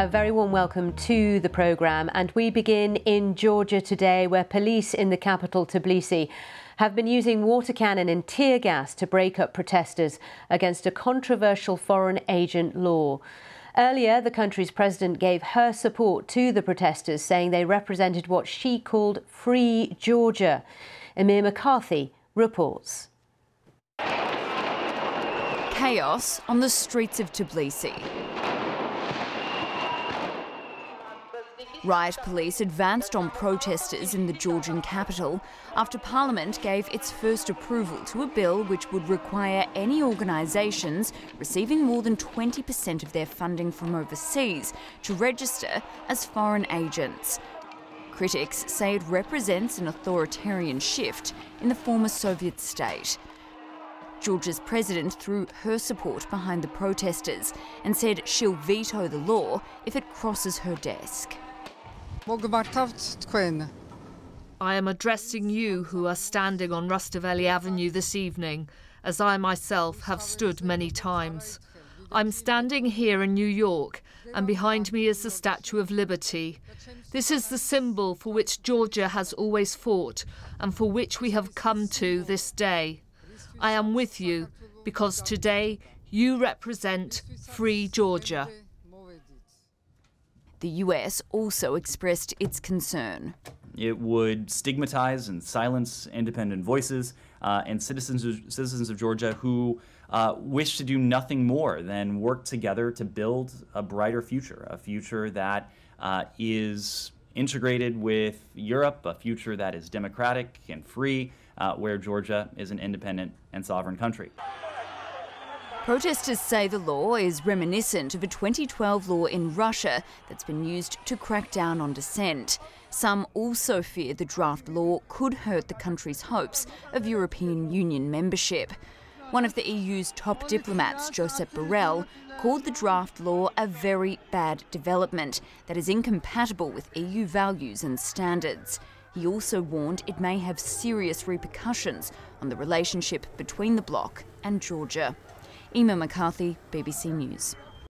A very warm welcome to the programme, and we begin in Georgia today, where police in the capital, Tbilisi, have been using water cannon and tear gas to break up protesters against a controversial foreign agent law. Earlier, the country's president gave her support to the protesters, saying they represented what she called Free Georgia. Emma McCarthy reports. Chaos on the streets of Tbilisi. Riot police advanced on protesters in the Georgian capital after Parliament gave its first approval to a bill which would require any organisations receiving more than 20% of their funding from overseas to register as foreign agents. Critics say it represents an authoritarian shift in the former Soviet state. Georgia's president threw her support behind the protesters and said she'll veto the law if it crosses her desk. I am addressing you who are standing on Rustaveli Avenue this evening, as I myself have stood many times. I'm standing here in New York, and behind me is the Statue of Liberty. This is the symbol for which Georgia has always fought, and for which we have come to this day. I am with you because today you represent free Georgia. The US also expressed its concern. It would stigmatize and silence independent voices uh, and citizens of, citizens of Georgia who uh, wish to do nothing more than work together to build a brighter future, a future that uh, is integrated with Europe, a future that is democratic and free, uh, where Georgia is an independent and sovereign country. Protesters say the law is reminiscent of a 2012 law in Russia that's been used to crack down on dissent. Some also fear the draft law could hurt the country's hopes of European Union membership. One of the EU's top diplomats, Josep Borrell, called the draft law a very bad development that is incompatible with EU values and standards. He also warned it may have serious repercussions on the relationship between the bloc and Georgia. Emma McCarthy, BBC News.